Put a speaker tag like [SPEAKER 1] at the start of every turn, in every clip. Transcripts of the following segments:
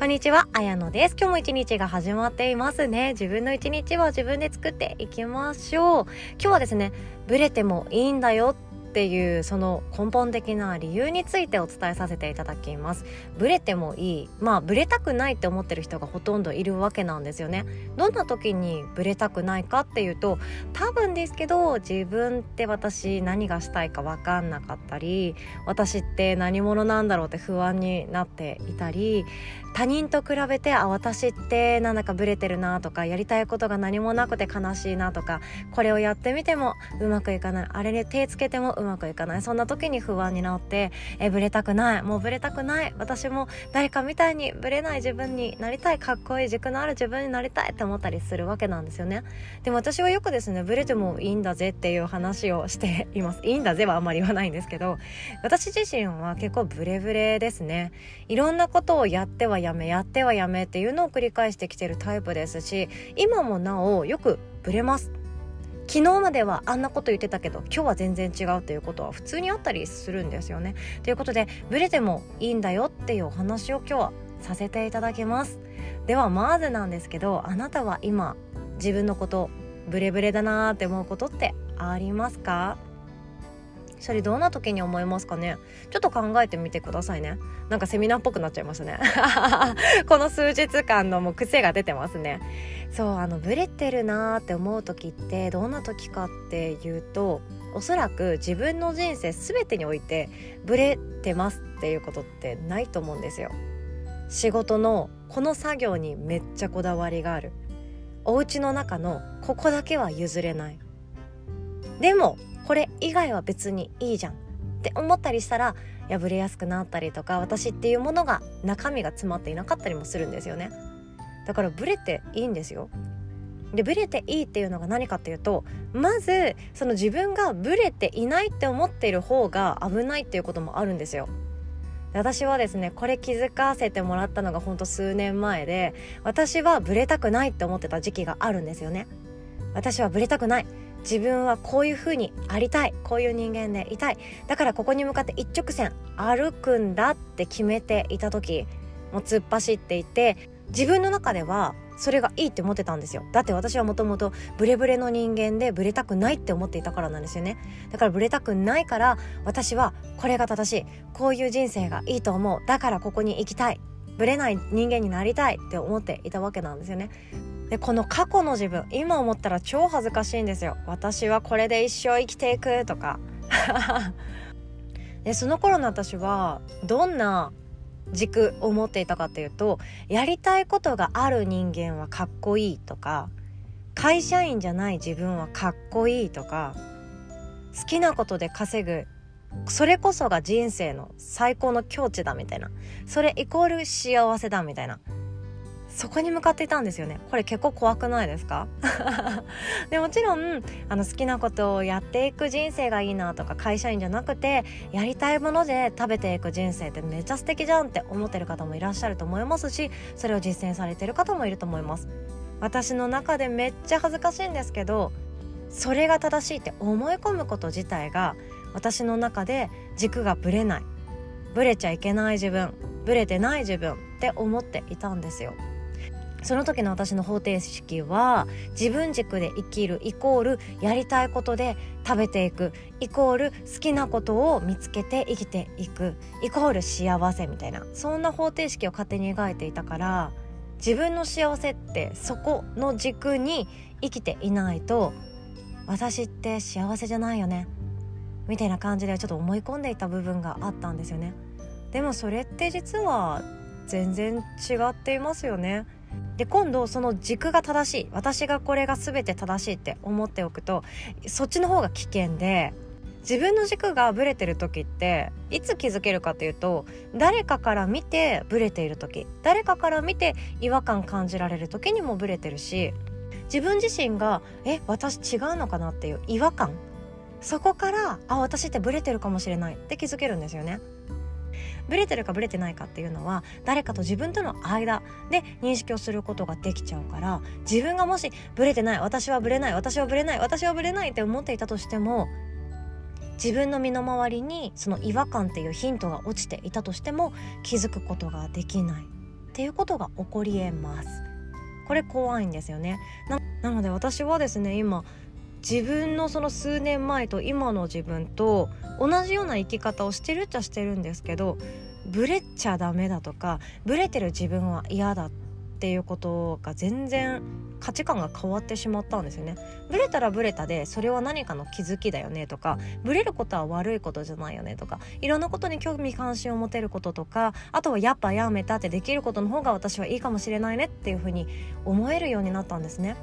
[SPEAKER 1] こんにちは、あやのです。今日も一日が始まっていますね。自分の一日は自分で作っていきましょう。今日はですね、ブレてもいいんだよっていうその根本的な理由についてお伝えさせていただきますブレてもいいまあブレたくないって思ってる人がほとんどいるわけなんですよねどんな時にブレたくないかっていうと多分ですけど自分って私何がしたいか分かんなかったり私って何者なんだろうって不安になっていたり他人と比べてあ私ってなんだかブレてるなとかやりたいことが何もなくて悲しいなとかこれをやってみてもうまくいかない。あれに手つけてもうまくいかない。そんな時に不安になってえブレたくない。もうブレたくない。私も誰かみたいにブレない自分になりたいかっこいい軸のある自分になりたいって思ったりするわけなんですよね。でも私はよくですねブレてもいいんだぜっていう話をしています。いいんだぜはあんまり言わないんですけど私自身は結構ブレブレですね。いろんなことをやってはやめやってはやめっていうのを繰り返してきてるタイプですし今もなおよくブレます昨日まではあんなこと言ってたけど今日は全然違うっていうことは普通にあったりするんですよね。ということでブレてもいいんだよっていうお話を今日はさせていただきます。ではまずなんですけどあなたは今自分のことブレブレだなーって思うことってありますか？それどんな時に思いますかね？ちょっと考えてみてくださいね。なんかセミナーっぽくなっちゃいましたね。この数日間のもう癖が出てますね。そうあのブレてるなーって思う時ってどんな時かっていうとおそらく自分の人生全てにおいてブレてますっていうことってないと思うんですよ。仕事のこの作業にめっちゃこだわりがある。お家の中のここだけは譲れない。でもこれ以外は別にいいじゃん。って思ったりしたら破れやすくなったりとか私っていうものが中身が詰まっていなかったりもするんですよね。だからブレていいんですよ。でブレていいっていうのが何かっていうとまずその自分がブレていないって思っている方が危ないっていうこともあるんですよ。私はですねこれ気づかせてもらったのがほんと数年前で私はブレたくないって思ってた時期があるんですよね。私はブレたくない。自分はこういう風にありたいこういう人間でいたい。だからここに向かって一直線歩くんだって決めていた時もう突っ走っていて自分の中ではそれがいいって思ってたんですよ。だって私はもともとブレブレの人間でブレたくないって思っていたからなんですよね。だからブレたくないから私はこれが正しいこういう人生がいいと思う。だからここに行きたい。ブレない人間になりたいって思っていたわけなんですよね。でこの過去の自分今思ったら超恥ずかしいんですよ。私はこれで一生生きていくとか。でその頃の私はどんな軸を持っていたかっていうとやりたいことがある人間はかっこいいとか会社員じゃない自分はかっこいいとか好きなことで稼ぐそれこそが人生の最高の境地だみたいな。それイコール幸せだみたいな。そこに向かっていたんですよね。これ結構怖くないですか？でもちろんあの好きなことをやっていく人生がいいなとか会社員じゃなくてやりたいもので食べていく人生ってめっちゃ素敵じゃんって思ってる方もいらっしゃると思いますしそれを実践されてる方もいると思います。私の中でめっちゃ恥ずかしいんですけどそれが正しいって思い込むこと自体が私の中で軸がぶれない。ぶれちゃいけない自分。ぶれてない自分って思っていたんですよ。その時の私の方程式は自分軸で生きるイコールやりたいことで食べていく。イコール好きなことを見つけて生きていく。イコール幸せみたいな。そんな方程式を勝手に描いていたから自分の幸せってそこの軸に生きていないと私って幸せじゃないよね。みたいな感じでちょっと思い込んでいた部分があったんですよね。でもそれって実は全然違っていますよね。で今度その軸が正しい私がこれが全て正しいって思っておくとそっちの方が危険で自分の軸がブレてる時っていつ気づけるかというと誰かから見てブレている時誰かから見て違和感感じられる時にもブレてるし自分自身がえ私違うのかなっていう違和感そこからあ私ってブレてるかもしれないって気づけるんですよね。ブレてるかブレてないかっていうのは誰かと自分との間で認識をすることができちゃうから自分がもしブレてない私はブレない私はブレない私はブレないって思っていたとしても自分の身の回りにその違和感っていうヒントが落ちていたとしても気づくことができない。っていうことが起こりえます。これ怖いんですよね。なので私はですね今自分のその数年前と今の自分と同じような生き方をしてるっちゃしてるんですけどブレちゃダメだとかブレてる自分は嫌だっていうことが全然価値観が変わってしまったんですよね。ブレたらブレたでそれは何かの気づきだよねとかブレることは悪いことじゃないよねとかいろんなことに興味関心を持てることとかあとはやっぱやめたってできることの方が私はいいかもしれないねっていうふうに思えるようになったんですね。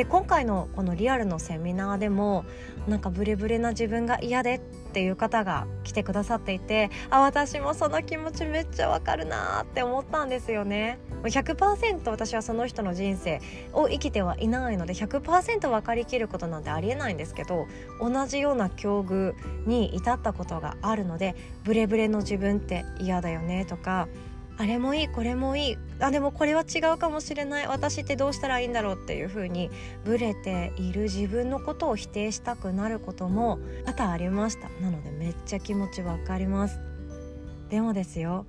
[SPEAKER 1] で今回のこのリアルのセミナーでもなんかブレブレな自分が嫌でっていう方が来てくださっていてあ私もその気持ちめっちゃわかるなって思ったんですよね。100%私はその人の人生を生きてはいないので100%分かりきることなんてありえないんですけど同じような境遇に至ったことがあるのでブレブレの自分って嫌だよねとかあれもいいこれもいい。あでもこれは違うかもしれない。私ってどうしたらいいんだろうっていう風にブレている自分のことを否定したくなることも多々ありました。なのでめっちゃ気持ちわかります。でもですよ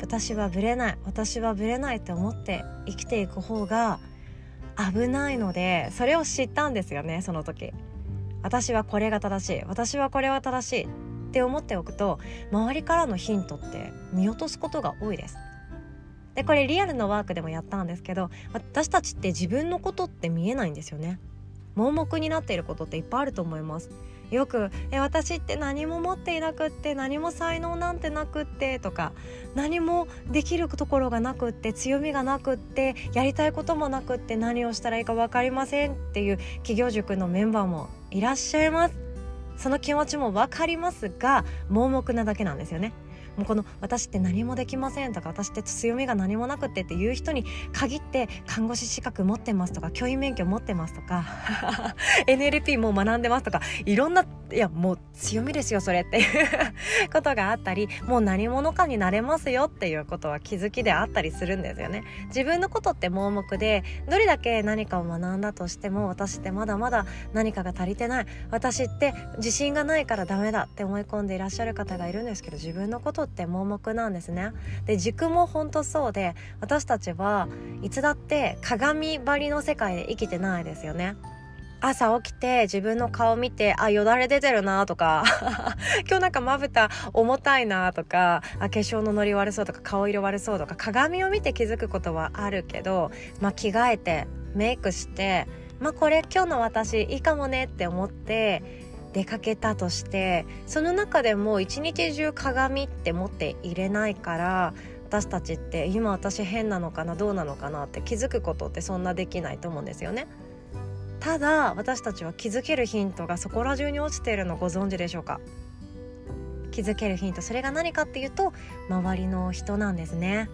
[SPEAKER 1] 私はブレない。私はブレないって思って生きていく方が危ないのでそれを知ったんですよねその時。私はこれが正しい。私はこれは正しい。って思っておくと周りからのヒントって見落とすことが多いです。でこれリアルのワークでもやったんですけど私たちって自分のことって見えないんですよね。盲目になっていることっていっぱいあると思います。よく「え私って何も持っていなくって何も才能なんてなくって」とか「何もできるところがなくって強みがなくってやりたいこともなくって何をしたらいいか分かりません」っていう企業塾のメンバーもいらっしゃいます。その気持ちも分かりますが盲目なだけなんですよね。もうこの私って何もできませんとか私って強みが何もなくてっていう人に限って看護師資格持ってますとか教員免許持ってますとか NLP もう学んでますとかいろんないやもう強みですよそれっていう ことがあったりもう何者かになれますよっていうことは気づきであったりするんですよね。自分のことって盲目でどれだけ何かを学んだとしても私ってまだまだ何かが足りてない。私って自信がないからダメだって思い込んでいらっしゃる方がいるんですけど自分のことっって盲目なんですね。で軸も本当そうで私たちはいつだって鏡張りの世界で生きてないですよね。朝起きて自分の顔見てあよだれ出てるなとか 今日なんかまぶた重たいなとかあ化粧のノリ悪そうとか顔色悪そうとか鏡を見て気づくことはあるけど、まあ、着替えてメイクしてまあこれ今日の私いいかもねって思って出かけたとしてその中でも一日中鏡って持っていれないから私たちって今私変なのかなどうなのかなって気づくことってそんなできないと思うんですよね。ただ私たちは気づけるヒントがそこら中に落ちているのご存知でしょうか？気づけるヒント。それが何かっていうと周りの人なんですね。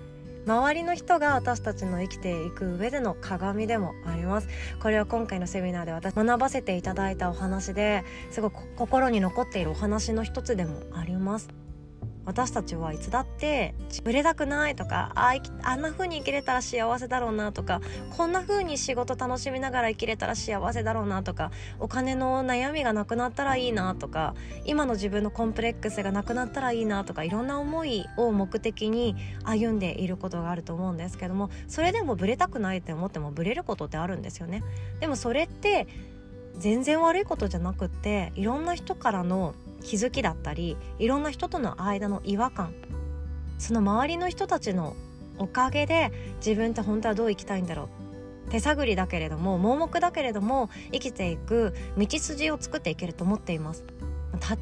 [SPEAKER 1] 周りの人が私たちの生きていく上での鏡でもあります。これは今回のセミナーで私学ばせていただいたお話ですごく心に残っているお話の一つでもあります。私たちはいつだってぶれたくないとかああんな風に生きれたら幸せだろうなとかこんな風に仕事楽しみながら生きれたら幸せだろうなとかお金の悩みがなくなったらいいなとか今の自分のコンプレックスがなくなったらいいなとかいろんな思いを目的に歩んでいることがあると思うんですけどもそれでもブレたくないって思ってもブレることってあるんですよね。でもそれって全然悪いことじゃなくっていろんな人からの気づきだったりいろんな人との間の違和感その周りの人たちのおかげで自分って本当はどう生きたいんだろう手探りだけれども盲目だけれども生きていく道筋を作っていけると思っています。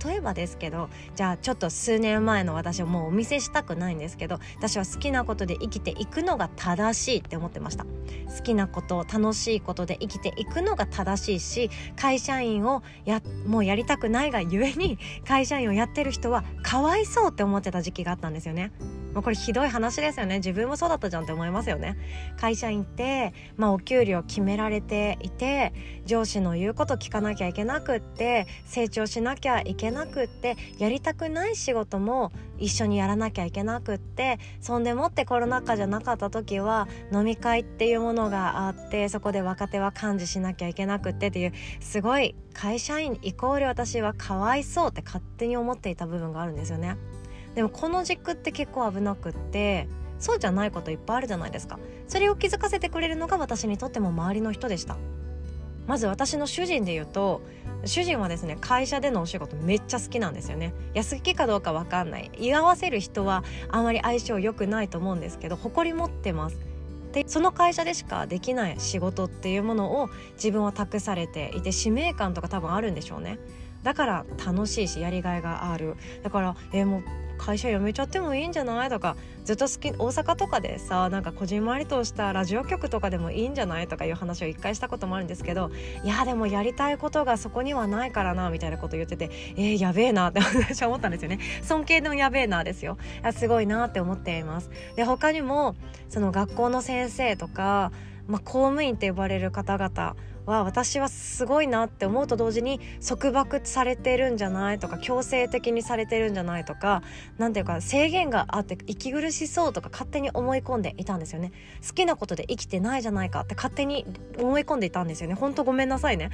[SPEAKER 1] 例えばですけどじゃあちょっと数年前の私をもうお見せしたくないんですけど私は好きなことで生きていくのが正しいって思ってました。好きなこと楽しいことで生きていくのが正しいし会社員をやもうやりたくないがゆえに会社員をやってる人はかわいそうって思ってた時期があったんですよね。もうこれひどい話ですよね自分もそうだったじゃんって思いますよね会社員って、まあ、お給料決められていて上司の言うこと聞かなきゃいけなくって成長しなきゃいけなくってやりたくない仕事も一緒にやらなきゃいけなくってそんでもってコロナ禍じゃなかった時は飲み会っていうものがあってそこで若手は幹事しなきゃいけなくってっていうすごい会社員イコール私はかわいそうって勝手に思っていた部分があるんですよね。でもこの軸って結構危なくってそうじゃないこといっぱいあるじゃないですか。それを気づかせてくれるのが私にとっても周りの人でした。まず私の主人で言うと主人はですね会社でのお仕事めっちゃ好きなんですよね。安きかどうか分かんない。居合わせる人はあまり相性良くないと思うんですけど誇り持ってます。でその会社でしかできない仕事っていうものを自分は託されていて使命感とか多分あるんでしょうね。だから楽しいしやりがいがある。だからえー、もう会社辞めちゃってもいいんじゃない？とかずっと好き大阪とかでさなんかこじんまりとしたラジオ局とかでもいいんじゃない？とかいう話を一回したこともあるんですけどいやでもやりたいことがそこにはないからなみたいなこと言っててえー、やべえなって私は思ったんですよね。尊敬のやべえなですよ。すごいなって思っています。で他にもその学校の先生とかまあ、公務員って呼ばれる方々は私はすごいなって思うと同時に束縛されてるんじゃないとか強制的にされてるんじゃないとか何ていうか制限があって息苦しそうとか勝手に思い込んでいたんですよね。好きなことで生きてないじゃないかって勝手に思い込んでいたんですよね。ほんとごめんなさいね。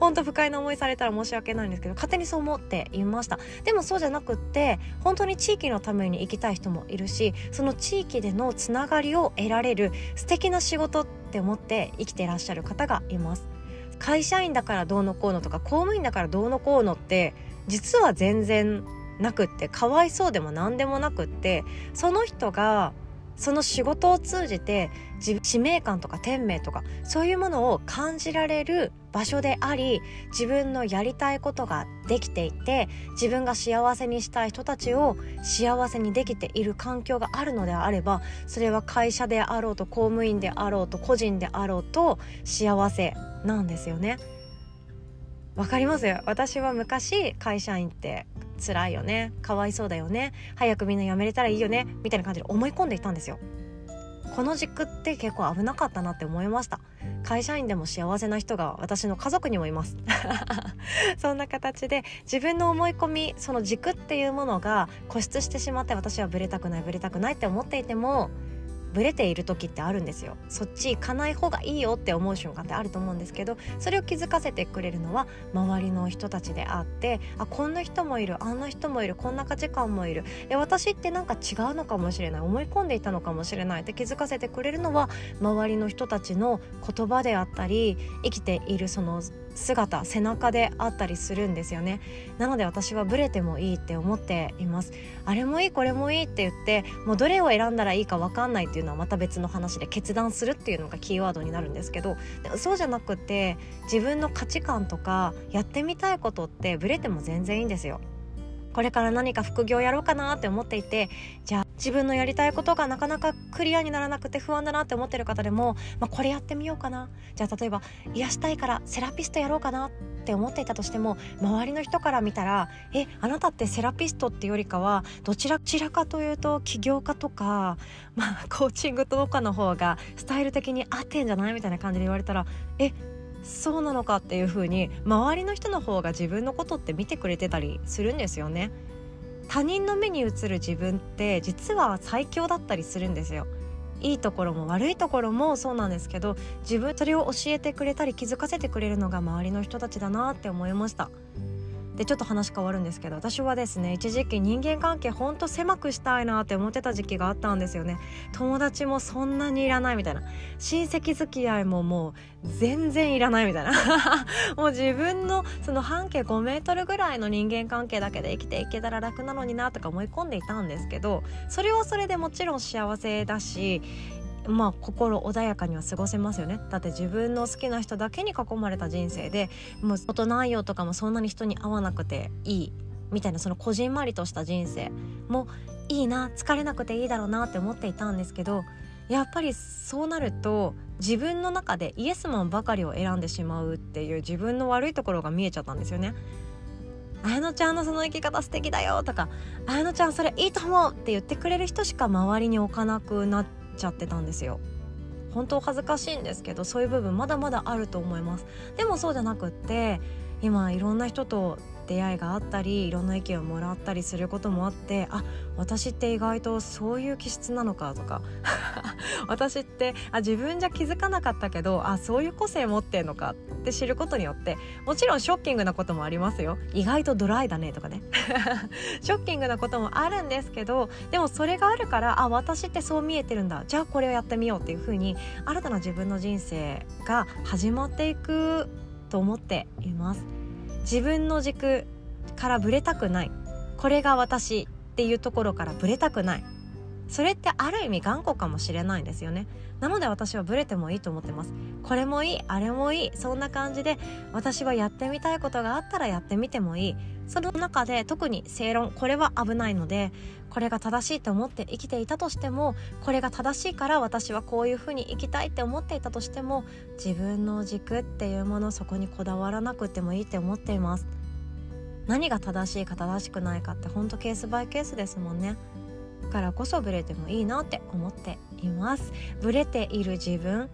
[SPEAKER 1] ほんと不快な思いされたら申し訳ないんですけど勝手にそう思っていました。でもそうじゃなくって本当に地域のために生きたい人もいるしその地域でのつながりを得られる素敵な仕事ってって思って生きてらっしゃる方がいます。会社員だからどうのこうのとか公務員だからどうのこうのって実は全然なくってかわいそうでも何でもなくってその人がその仕事を通じて使命感とか天命とかそういうものを感じられる場所であり自分のやりたいことができていて自分が幸せにしたい人たちを幸せにできている環境があるのであればそれは会社であろうと公務員であろうと個人であろうと幸せなんですよね。わかります私は昔会社員って辛いよね。かわいそうだよね。早くみんな辞めれたらいいよね。みたいな感じで思い込んでいたんですよ。この軸って結構危なかったなって思いました。会社員でも幸せな人が私の家族にもいます。そんな形で自分の思い込みその軸っていうものが固執してしまって私はブレたくないブレたくないって思っていてもブレている時ってあるんですよ。そっち行かない方がいいよって思う瞬間ってあると思うんですけどそれを気づかせてくれるのは周りの人たちであってあこんな人もいるあんな人もいるこんな価値観もいる。え私ってなんか違うのかもしれない思い込んでいたのかもしれないって気づかせてくれるのは周りの人たちの言葉であったり生きているその姿背中であったりするんですよね。なので私はブレてもいいって思っています。あれもいいこれもいいって言ってもうどれを選んだらいいか分かんないっていうのはまた別の話で決断するっていうのがキーワードになるんですけどそうじゃなくて自分の価値観とかやってみたいことってブレても全然いいんですよ。これから何か副業やろうかなって思っていてじゃあ自分のやりたいことがなかなかクリアにならなくて不安だなって思ってる方でも、まあ、これやってみようかな。じゃあ例えば癒したいからセラピストやろうかなって思っていたとしても周りの人から見たらえあなたってセラピストってよりかはどちらかというと起業家とか、まあ、コーチングとかの方がスタイル的に合ってんじゃない？みたいな感じで言われたらえそうなのかっていう風に周りの人の方が自分のことって見てくれてたりするんですよね。他人の目に映る自分って実は最強だったりするんですよ。いいところも悪いところもそうなんですけど自分それを教えてくれたり気づかせてくれるのが周りの人たちだなって思いました。でちょっと話変わるんですけど私はですね一時期人間関係ほんと狭くしたいなって思ってた時期があったんですよね。友達もそんなにいらないみたいな。親戚付き合いももう全然いらないみたいな。もう自分のその半径5メートルぐらいの人間関係だけで生きていけたら楽なのになとか思い込んでいたんですけどそれはそれでもちろん幸せだしまあ心穏やかには過ごせますよねだって自分の好きな人だけに囲まれた人生でもう大人よとかもそんなに人に会わなくていいみたいなそのこじんまりとした人生もいいな疲れなくていいだろうなって思っていたんですけどやっぱりそうなると自分の中でイエスマンばかりを選んでしまうっていう自分の悪いところが見えちゃったんですよね。綾乃ちゃんのその生き方素敵だよとか綾乃ちゃんそれいいと思うって言ってくれる人しか周りに置かなくなっちゃってたんですよ。本当恥ずかしいんですけどそういう部分まだまだあると思います。でもそうじゃなくって今いろんな人と出会いがあったりいろんな意見をもらったりすることもあってあ私って意外とそういう気質なのかとか 私ってあ自分じゃ気づかなかったけどあそういう個性持ってんのかって知ることによってもちろんショッキングなこともありますよ。意外とドライだねとかね。ショッキングなこともあるんですけどでもそれがあるからあ私ってそう見えてるんだ。じゃあこれをやってみようっていう風に新たな自分の人生が始まっていくと思っています。自分の軸からぶれたくない。これが私っていうところからぶれたくない。それってある意味頑固かもしれないんですよね。なので私はブレてもいいと思ってます。これもいいあれもいいそんな感じで私はやってみたいことがあったらやってみてもいい。その中で特に正論これは危ないのでこれが正しいと思って生きていたとしてもこれが正しいから私はこういうふうに生きたいって思っていたとしても自分の軸っていうものそこにこだわらなくてもいいって思っています。何が正しいか正しくないかってほんとケースバイケースですもんね。からこそブレてもいいなって思っています。ブレている自分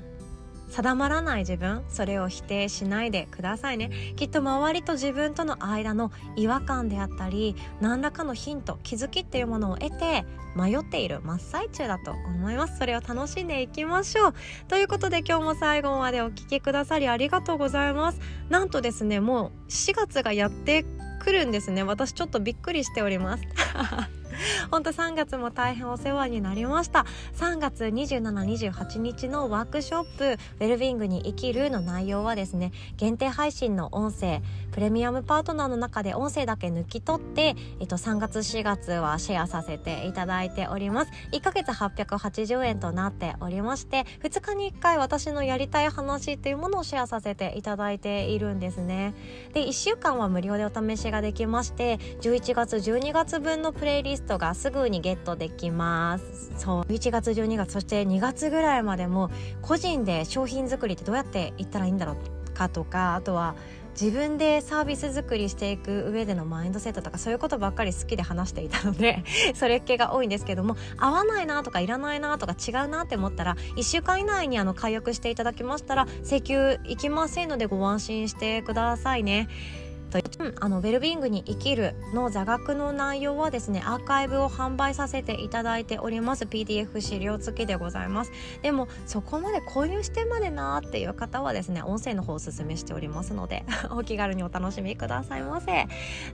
[SPEAKER 1] 定まらない自分それを否定しないでくださいね。きっと周りと自分との間の違和感であったり何らかのヒント気づきっていうものを得て迷っている真っ最中だと思います。それを楽しんでいきましょう。ということで今日も最後までお聴きくださりありがとうございます。なんとですねもう4月がやって来るんですね。私ちょっとびっくりしております。本当3月も大変お世話になりました。3月2728日のワークショップ「ウェルビングに生きる」の内容はですね限定配信の音声プレミアムパートナーの中で音声だけ抜き取って、えっと、3月4月はシェアさせていただいております。1ヶ月880円となっておりまして2日に1回私のやりたい話っていうものをシェアさせていただいているんですね。で1週間は無料でお試しができまして11月12月分のプレイリストがすぐにゲットできます。そう。11月12月そして2月ぐらいまでも個人で商品作りってどうやっていったらいいんだろうかとかあとは自分でサービス作りしていく上でのマインドセットとかそういうことばっかり好きで話していたので それっ気が多いんですけども合わないなとかいらないなとか違うなって思ったら1週間以内にあの解約していただきましたら請求いきませんのでご安心してくださいね。と、うん、あのウェルビーイングに生きるの座学の内容はですねアーカイブを販売させていただいております。PDF 資料付きでございます。でもそこまで購入してまでなーっていう方はですね音声の方をおすすめしておりますので お気軽にお楽しみくださいませ。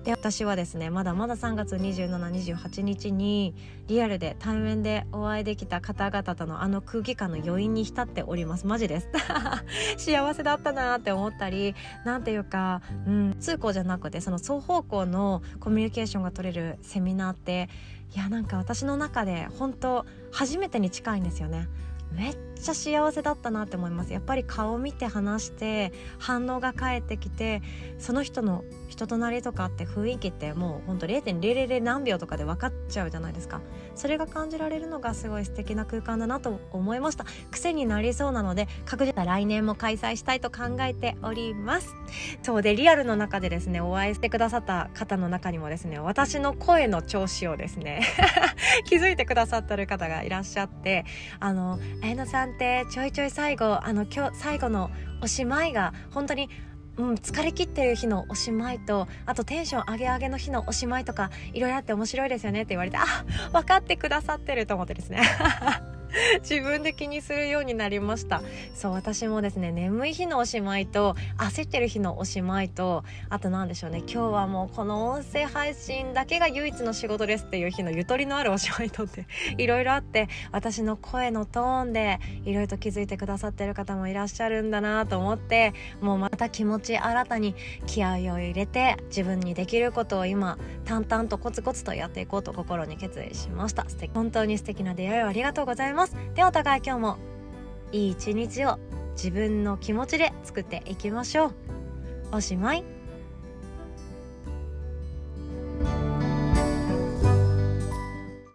[SPEAKER 1] で私はですねまだまだ3月2728日にリアルで対面でお会いできた方々とのあの空気感の余韻に浸っております。マジです。幸せだったなって思ったりなんていうか、うん、通行じゃなくてその双方向のコミュニケーションが取れるセミナーっていやなんか私の中で本当初めてに近いんですよね。めっちゃ幸せだったなって思います。やっぱり顔見て話して反応が返ってきてその人の人となりとかって雰囲気ってもうほんと0.000何秒とかで分かっちゃうじゃないですか。それが感じられるのがすごい素敵な空間だなと思いました。癖になりそうなので確実に来年も開催したいと考えております。そうでリアルの中でですねお会いしてくださった方の中にもですね私の声の調子をですね 気づいてくださってる方がいらっしゃってあの綾乃さんんってちょいちょい最後あの今日最後のおしまいが本当にうん、疲れ切ってる日のおしまいとあとテンション上げ上げの日のおしまいとかいろいろあって面白いですよねって言われてあ分かってくださってると思ってですね 自分で気にするようになりました。そう私もですね眠い日のおしまいと焦ってる日のおしまいとあと何でしょうね今日はもうこの音声配信だけが唯一の仕事ですっていう日のゆとりのあるおしまいとって いろいろあって私の声のトーンでいろいろと気づいてくださってる方もいらっしゃるんだなと思ってもうまた気持ち新たに気合を入れて自分にできることを今淡々とコツコツとやっていこうと心に決意しました。素敵。本当に素敵な出会いをありがとうございます。ます。ではお互い今日もいい一日を自分の気持ちで作っていきましょう。おしまい。